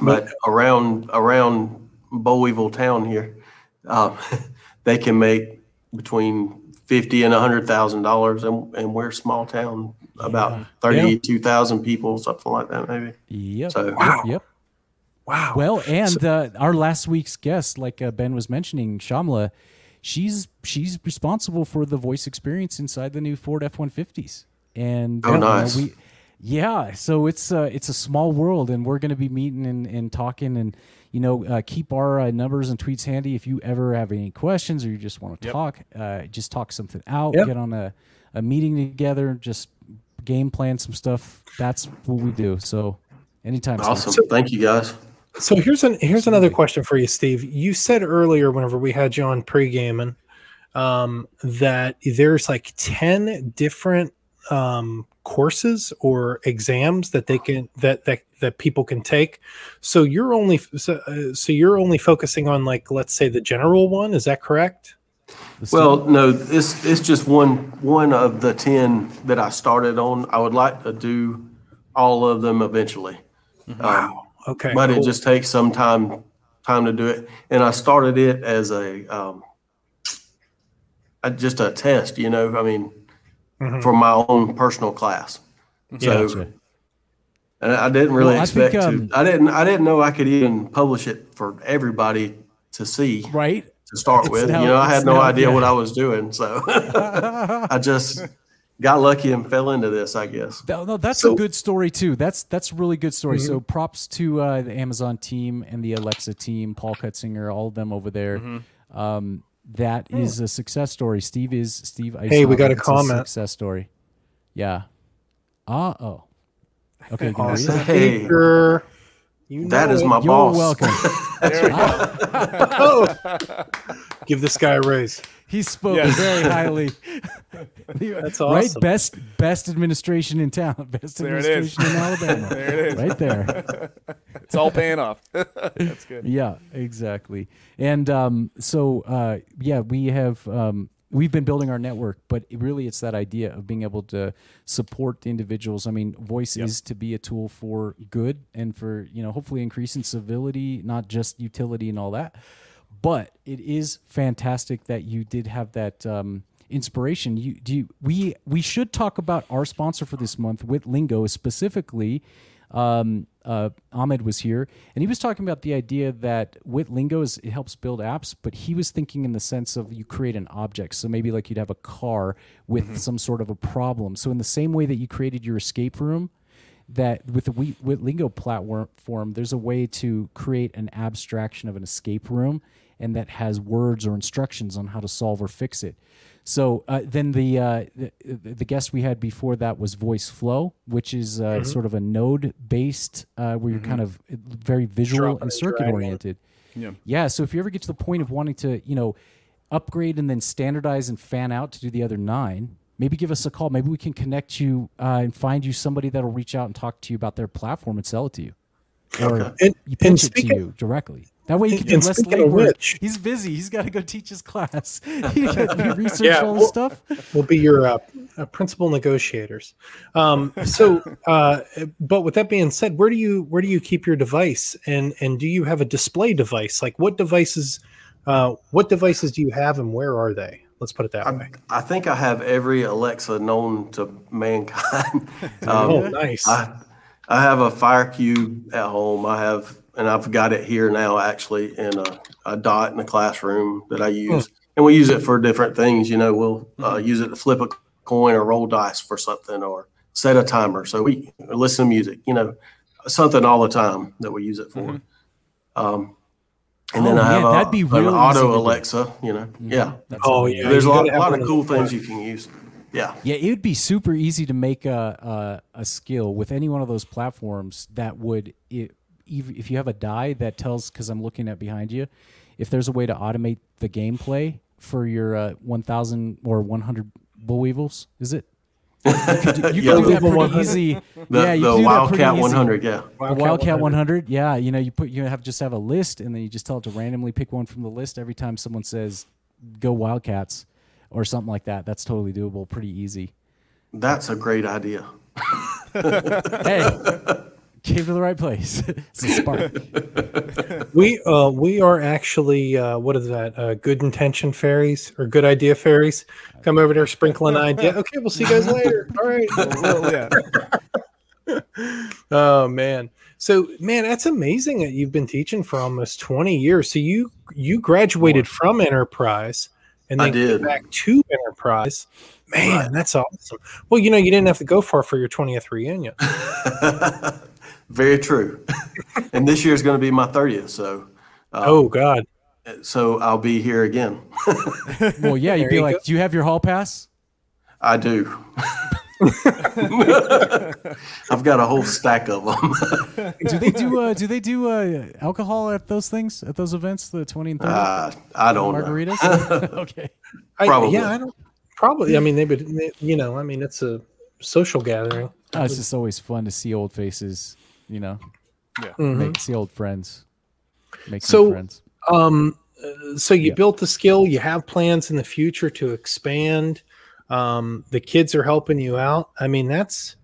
but around around Boll Weevil town here, um, they can make between fifty and a hundred thousand dollars, and and we're a small town, about thirty two thousand people, something like that, maybe. Yep. So Wow. Yep. Wow. Well, and uh, our last week's guest, like uh, Ben was mentioning, Shyamala, she's she's responsible for the voice experience inside the new Ford F one fifties. And Oh, uh, know, nice. we, yeah, so it's uh, it's a small world, and we're going to be meeting and, and talking, and you know, uh, keep our uh, numbers and tweets handy if you ever have any questions or you just want to talk. Uh, just talk something out, Yep. get on a, a meeting together, just game plan some stuff. That's what we do. So anytime. Steve. awesome. Thank you guys. So here's an here's another question for you, Steve. You said earlier, whenever we had you on pre-gaming, um, that there's like ten different um, courses or exams that they can that that that people can take. So you're only so, uh, so you're only focusing on like let's say the general one. Is that correct? Well, no, it's it's just one one of the ten that I started on. I would like to do all of them eventually. Um, Okay. but cool. it just takes some time time to do it. And I started it as a um, a- just a test, you know. I mean, Mhm. for my own personal class. So, and I didn't really Well, I think, expect um, to. I didn't. I didn't know I could even publish it for everybody to see right. to start It's with. now- you know, I had no now- idea yeah. what I was doing, so I just got lucky and fell into this, I guess. No, no, that's a good story too. That's that's a really good story. So props to uh, the Amazon team and the Alexa team, Paul Cutsinger, all of them over there. Um, that is a success story. Steve is Steve. I Hey, we got a it's comment. success story. Yeah. Uh oh. Okay. you can Awesome. it? Hey. Baker. You That know is it. my You're boss. welcome. Oh. Give this guy a raise. He spoke Yes. very highly. That's awesome. Right, best best administration in town, best There administration in Alabama. There it is. Right there. It's all paying off. That's good. Yeah, exactly. And um, so, uh, yeah, we have um, we've been building our network, but really, it's that idea of being able to support the individuals. I mean, voice is to be a tool for good and for you know hopefully increasing civility, not just utility and all that. But it is fantastic that you did have that. Um, inspiration you do you, we we should talk about our sponsor for this month Witlingo specifically um, uh, Ahmed was here, and he was talking about the idea that Witlingo is it helps build apps, but he was thinking in the sense of you create an object. So maybe like you'd have a car with some sort of a problem. So in the same way that you created your escape room, that with the Witlingo platform, there's a way to create an abstraction of an escape room, and that has words or instructions on how to solve or fix it. So uh, then the, uh, the the guest we had before that was Voiceflow, which is uh, Mm-hmm. sort of a node based uh, where you're kind of very visual Dropping and and circuit oriented. Yeah. Yeah. So if you ever get to the point of wanting to, you know, upgrade and then standardize and fan out to do the other nine, maybe give us a call. Maybe we can connect you uh, and find you somebody that'll reach out and talk to you about their platform and sell it to you, or Okay. And, you and pitch it to speaking, you directly. That way you can And- do and less speaking of legwork. which- He's busy. He's got to go teach his class. he got to research Yeah, all this well- stuff. will be your uh, uh, principal negotiators. Um, so, uh, but with that being said, where do you where do you keep your device, and and do you have a display device? Like what devices? Uh, what devices do you have, and where are they? Let's put it that way. I, I think I have every Alexa known to mankind. oh, um, nice. I, I have a fire cube at home. I have, and I've got it here now actually in a, a dot in the classroom that I use. And we use it for different things. You know, we'll uh, use it to flip a coin or roll dice for something or set a timer. So we listen to music, you know, something all the time that we use it for. Um, and then Oh, I have man, a, that'd be an real auto. Alexa, you know, yeah. That's Oh, amazing. yeah. There's a lot, gotta lot of of cool those things you can use. Yeah. Yeah, it would be super easy to make a a, a skill with any one of those platforms that would it, even if you have a die that tells because I'm looking at behind you, if there's a way to automate the gameplay for your uh, 1,000 or 100 boll weevils, is it? You could do, you Yeah. could do that pretty 100. easy. The, yeah, you the could do that pretty Wildcat easy. 100, yeah. The Wildcat 100, yeah. You know, you put you have just have a list, and then you just tell it to randomly pick one from the list every time someone says, "Go Wildcats," or something like that. That's totally doable, pretty easy. That's a great idea. Hey, came to the right place. it's a spark. We uh we are actually uh what is that? Uh good intention fairies or good idea fairies. Come over there, sprinkle an idea. Okay, we'll see you guys later. All right. Well, yeah. Oh man. So man, that's amazing that you've been teaching for almost 20 years. So you you graduated from enterprise and I then came back to enterprise. Man, Right. that's awesome. Well, you know, you didn't have to go far for your 20th reunion. Very true. and this year is going to be my 30th. So, uh, oh God. so I'll be here again. Well, yeah, you'd There be you like, go. "Do you have your hall pass?" I do. I've got a whole stack of them. Do they do? Uh, do they do uh, alcohol at those things at those events? The twenty and thirty uh, I don't margaritas. okay. I, Probably. yeah, I don't probably. I mean, they would. they- You know, I mean, it's a social gathering. Oh, it's just always fun to see old faces. You know, Mhm. make see old friends. Make So- new friends. Um, so you Yeah. built the skill. You have plans in the future to expand. Um, the kids are helping you out. I mean, that's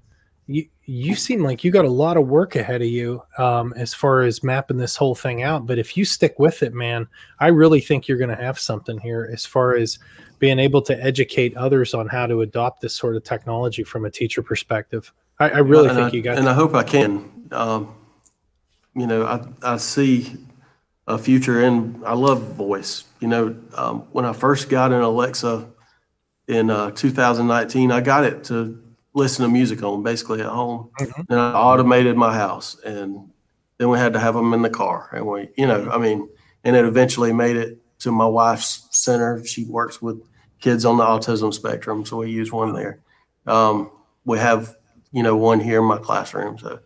you. You seem like you got a lot of work ahead of you um, as far as mapping this whole thing out. But if you stick with it, man, I really think you're going to have something here as far as being able to educate others on how to adopt this sort of technology from a teacher perspective. I, I really and think I, you got. and I hope I can. Um, you know, I, I see a future in, I love voice. You know, um, when I first got an Alexa in uh, 2019, I got it to listen to music on basically at home. Mhm. And I automated my house. And then we had to have them in the car. And we, you know, I mean, and it eventually made it to my wife's center. She works with kids on the autism spectrum. So we use one there. Um, we have, you know, one here in my classroom. So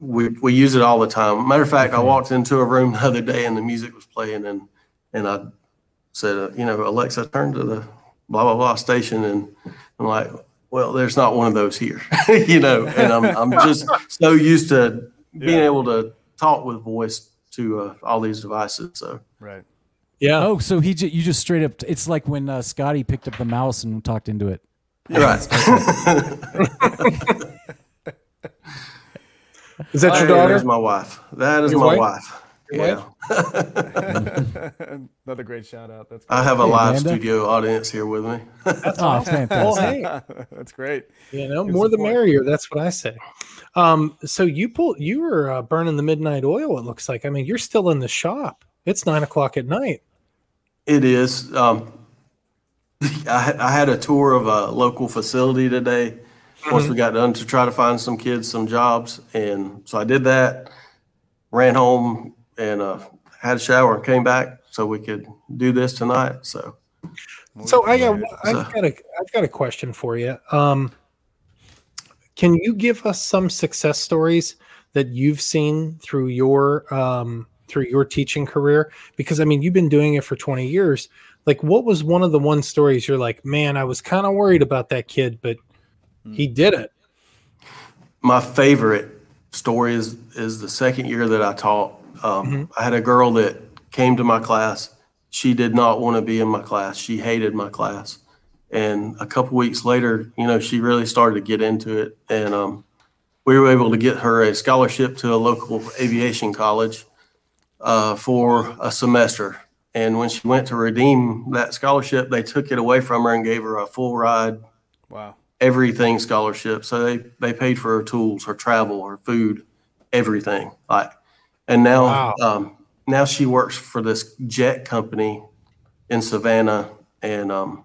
we, we use it all the time. Matter of fact, I walked into a room the other day and the music was playing and, and I said, uh, you know, Alexa, turn to the blah, blah, blah station. And I'm like, well, there's not one of those here, you know, and I'm, I'm just so used to being Yeah. able to talk with voice to uh, all these devices. So Right. yeah. Oh, so he ju- you just straight up. It's like when uh, Scotty picked up the mouse and talked into it. Right. Is that your daughter? That is my wife. That is Your my wife? wife. Yeah. Another great shout out. That's I have a Hey, live Amanda. studio audience here with me. Oh, fantastic! Well, hey, that's great. You know, Good more the support. merrier. That's what I say. Um, so you pull, you were uh, burning the midnight oil. It looks like. I mean, you're still in the shop. It's nine o'clock at night. It is. Um, I, had- I had a tour of a local facility today. Once we got done to try to find some kids some jobs, and so I did that. Ran home and uh, had a shower and came back so we could do this tonight. So So I got, I've got a, I've got a question for you. Um, can you give us some success stories that you've seen through your, um, through your teaching career? Because I mean, you've been doing it for 20 years. Like, what was one of the one stories you're like, man, I was kind of worried about that kid, but he did it. My favorite story is is the second year that I taught. Um, I had a girl that came to my class. She did not want to be in my class. She hated my class. And a couple weeks later, you know, she really started to get into it, and um, we were able to get her a scholarship to a local aviation college uh, for a semester. And when she went to redeem that scholarship, they took it away from her and gave her a full ride Wow. everything scholarship. So they they paid for her tools, her travel, her food, everything. Like, and now Wow. um, now she works for this jet company in Savannah, and um,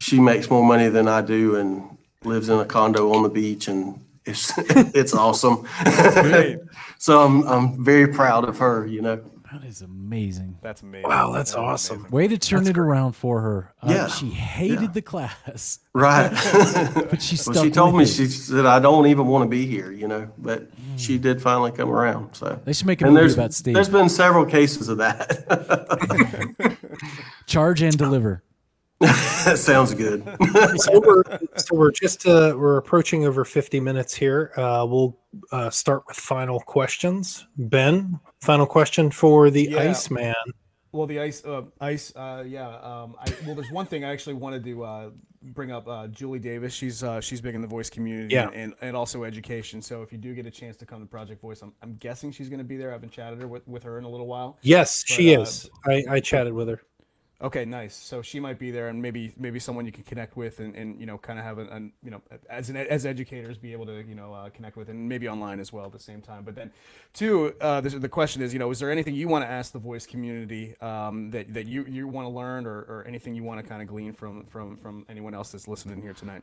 she makes more money than I do, and lives in a condo on the beach, and it's it's awesome. So I'm I'm very proud of her. You know. That is amazing. That's amazing. Wow, that's That is awesome. amazing. Way to turn it around for her. Uh, Yeah, she hated yeah. the class, Right. but she stuck well, she told me it. she said I don't even want to be here, you know, but she did finally come around. So They should make a and movie there's about Steve. there's been several cases of that. Charge and deliver. that sounds good. so we're so we're just uh, we're approaching over 50 minutes here. Uh, we'll uh, start with final questions. Ben, final question for the Yeah. Iceman. Well, the ice, uh, ice, uh, yeah. Um, I, well, there's one thing I actually wanted to uh, bring up. Uh, Julie Davis, she's uh, she's big in the voice community Yeah. and, and also education. So if you do get a chance to come to Project Voice, I'm, I'm guessing she's going to be there. I haven't chatted her with, with her in a little while. Yes, she But, uh, is. I, I chatted with her. Okay, nice. So she might be there, and maybe maybe someone you can connect with, and, and you know, kind of have an, an you know, as an, as educators, be able to you know uh, connect with, and maybe online as well at the same time. But then, two, uh, this, the question is, you know, is there anything you want to ask the voice community um, that that you you want to learn, or, or anything you want to kind of glean from from from anyone else that's listening here tonight?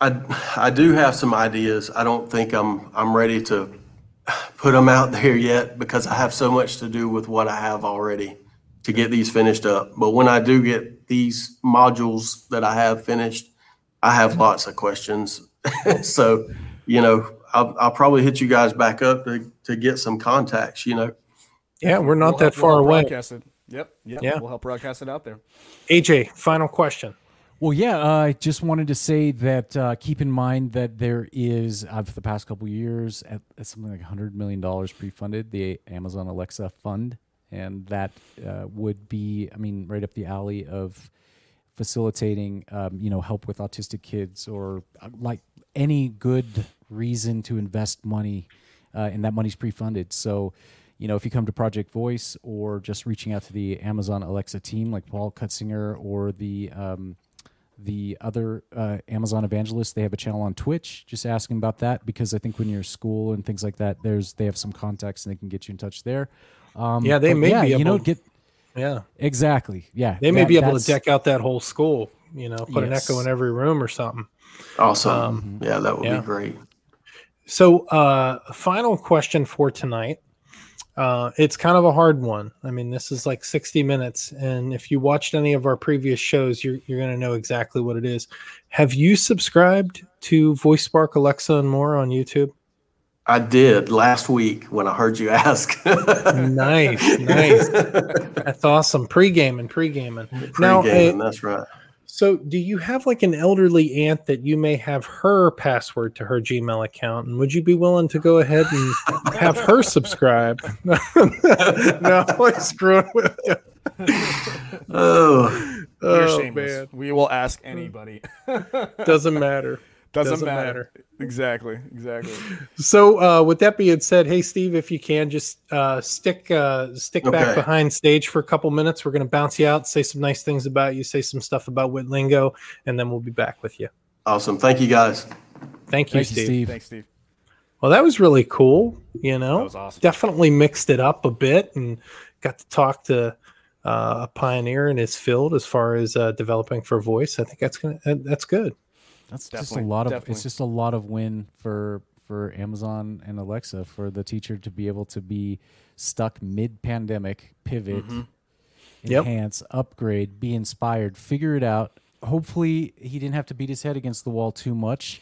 I I do have some ideas. I don't think I'm I'm ready to put them out there yet because I have so much to do with what I have already to get these finished up. But when I do get these modules that I have finished, I have lots of questions. so, you know, I'll, I'll probably hit you guys back up to, to get some contacts, you know. Yeah, we're not We'll that help- we'll far away. broadcast it. Yep, yep. Yeah. We'll help broadcast it out there. AJ, final question. Well, yeah, uh, I just wanted to say that uh, keep in mind that there is, uh, for the past couple years, at, at something like $100 million pre-funded, the Amazon Alexa Fund. And that uh, would be, I mean, right up the alley of facilitating, um, you know, help with autistic kids or uh, like any good reason to invest money uh, and that money's pre-funded. So, you know, if you come to Project Voice or just reaching out to the Amazon Alexa team like Paul Cutsinger or the um, the other uh, Amazon evangelists, they have a channel on Twitch. Just asking about that because I think when you're in school and things like that, there's they have some contacts and they can get you in touch there. Um, Yeah, they may yeah, be you know get Yeah, exactly yeah they may that- be able to deck out that whole school. You know, put an echo in every room or something. Awesome. yeah, that would yeah. be great. So, uh, final question for tonight. Uh, it's kind of a hard one. I mean, this is like 60 minutes. And if you watched any of our previous shows, you're, you're going to know exactly what it is. Have you subscribed to Voice Spark, Alexa, and more on YouTube? I did last week when I heard you ask. Nice, nice. That's awesome. Pre gaming, pre gaming. Now, Pre-gaming, uh, that's right. so do you have like an elderly aunt that you may have her password to her Gmail account? And would you be willing to go ahead and have her subscribe? no, I'm screwing with you. Oh, You're Oh, shameless. man. We will ask anybody. Doesn't matter. Doesn't, Doesn't matter. matter. Exactly. Exactly. So, uh, with that being said, hey Steve, if you can just uh, stick uh, stick back behind stage for a couple minutes, we're going to bounce you out, say some nice things about you, say some stuff about Witlingo, and then we'll be back with you. awesome. Thank you guys. Thank you, Thank Steve. you, Steve. Thanks, Steve. Well, that was really cool. You know, That was awesome. definitely mixed it up a bit and got to talk to uh, a pioneer in his field as far as uh, developing for voice. I think that's gonna that's good. That's just a lot of definitely. it's just a lot of win for for Amazon and Alexa for the teacher to be able to be stuck mid pandemic, pivot, Mm-hmm. Yep. enhance, upgrade, be inspired, figure it out. Hopefully he didn't have to beat his head against the wall too much.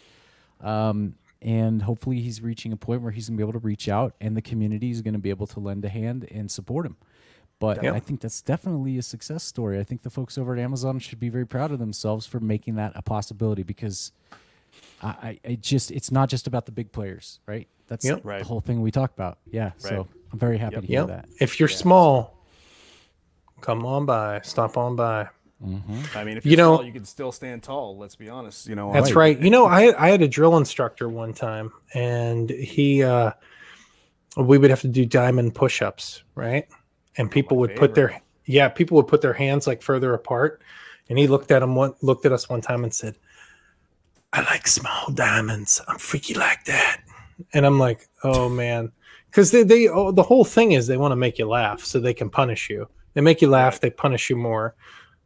Um, and hopefully he's reaching a point where he's gonna be able to reach out, and the community is gonna be able to lend a hand and support him. But Yep. I think that's definitely a success story. I think the folks over at Amazon should be very proud of themselves for making that a possibility because I, I, I just it's not just about the big players, right? That's Yep. Right. the whole thing we talk about. Yeah. So I'm very happy Yep. to hear Yep. that. If you're small, come on by. Stop on by. I mean, if You you're know- small, you can still stand tall. Let's be honest. You know, That's um, right. You know, I I had a drill instructor one time, and he uh, we would have to do diamond push-ups, right? And people would put their yeah, people would put their hands like further apart, and he looked at him one looked at us one time and said, "I like small diamonds. I'm freaky like that." And I'm like, "Oh man." Because they, they oh, the whole thing is they want to make you laugh so they can punish you. They make you laugh, they punish you more.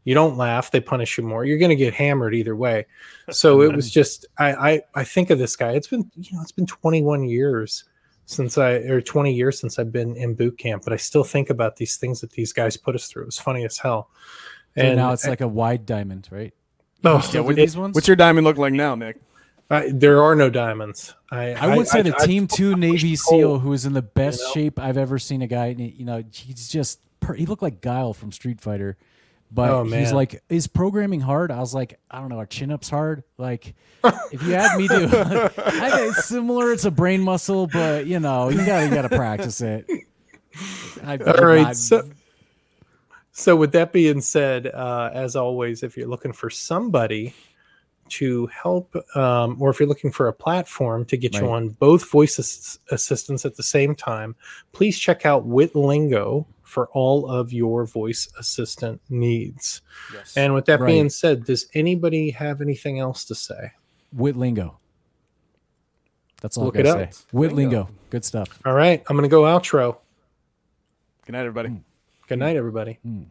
You don't laugh, they punish you more. You're going to get hammered either way. So it was just I, I I think of this guy. It's been you know it's been 21 years since I or 20 years since I've been in boot camp, but I still think about these things that these guys put us through. It's funny as hell. And now it's like a wide diamond, right? oh, Still do it- these ones? What's your diamond look like now, Nick? I, there are no diamonds. I I once had a I- Team Two Navy pushed SEAL who is in the best know? shape I've ever seen a guy. You know, he's just per, he looked like Guile from Street Fighter, but Oh, he's like, is programming hard? I was like, I don't know, are chin ups hard? Like, if you had me do, I think it's similar. It's a brain muscle, but you know, you gotta you gotta practice it. I, All right. I- So, so with that being said, uh, as always, if you're looking for somebody to help, um, or if you're looking for a platform to get you on both voice ass- assistants at the same time, please check out Witlingo for all of your voice assistant needs. Yes. And with that Right. being said, does anybody have anything else to say? Witlingo. That's all Look I it gotta up. say. Witlingo. Good stuff. All right, I'm going to go outro. Good night, everybody. Good night, everybody. Mm.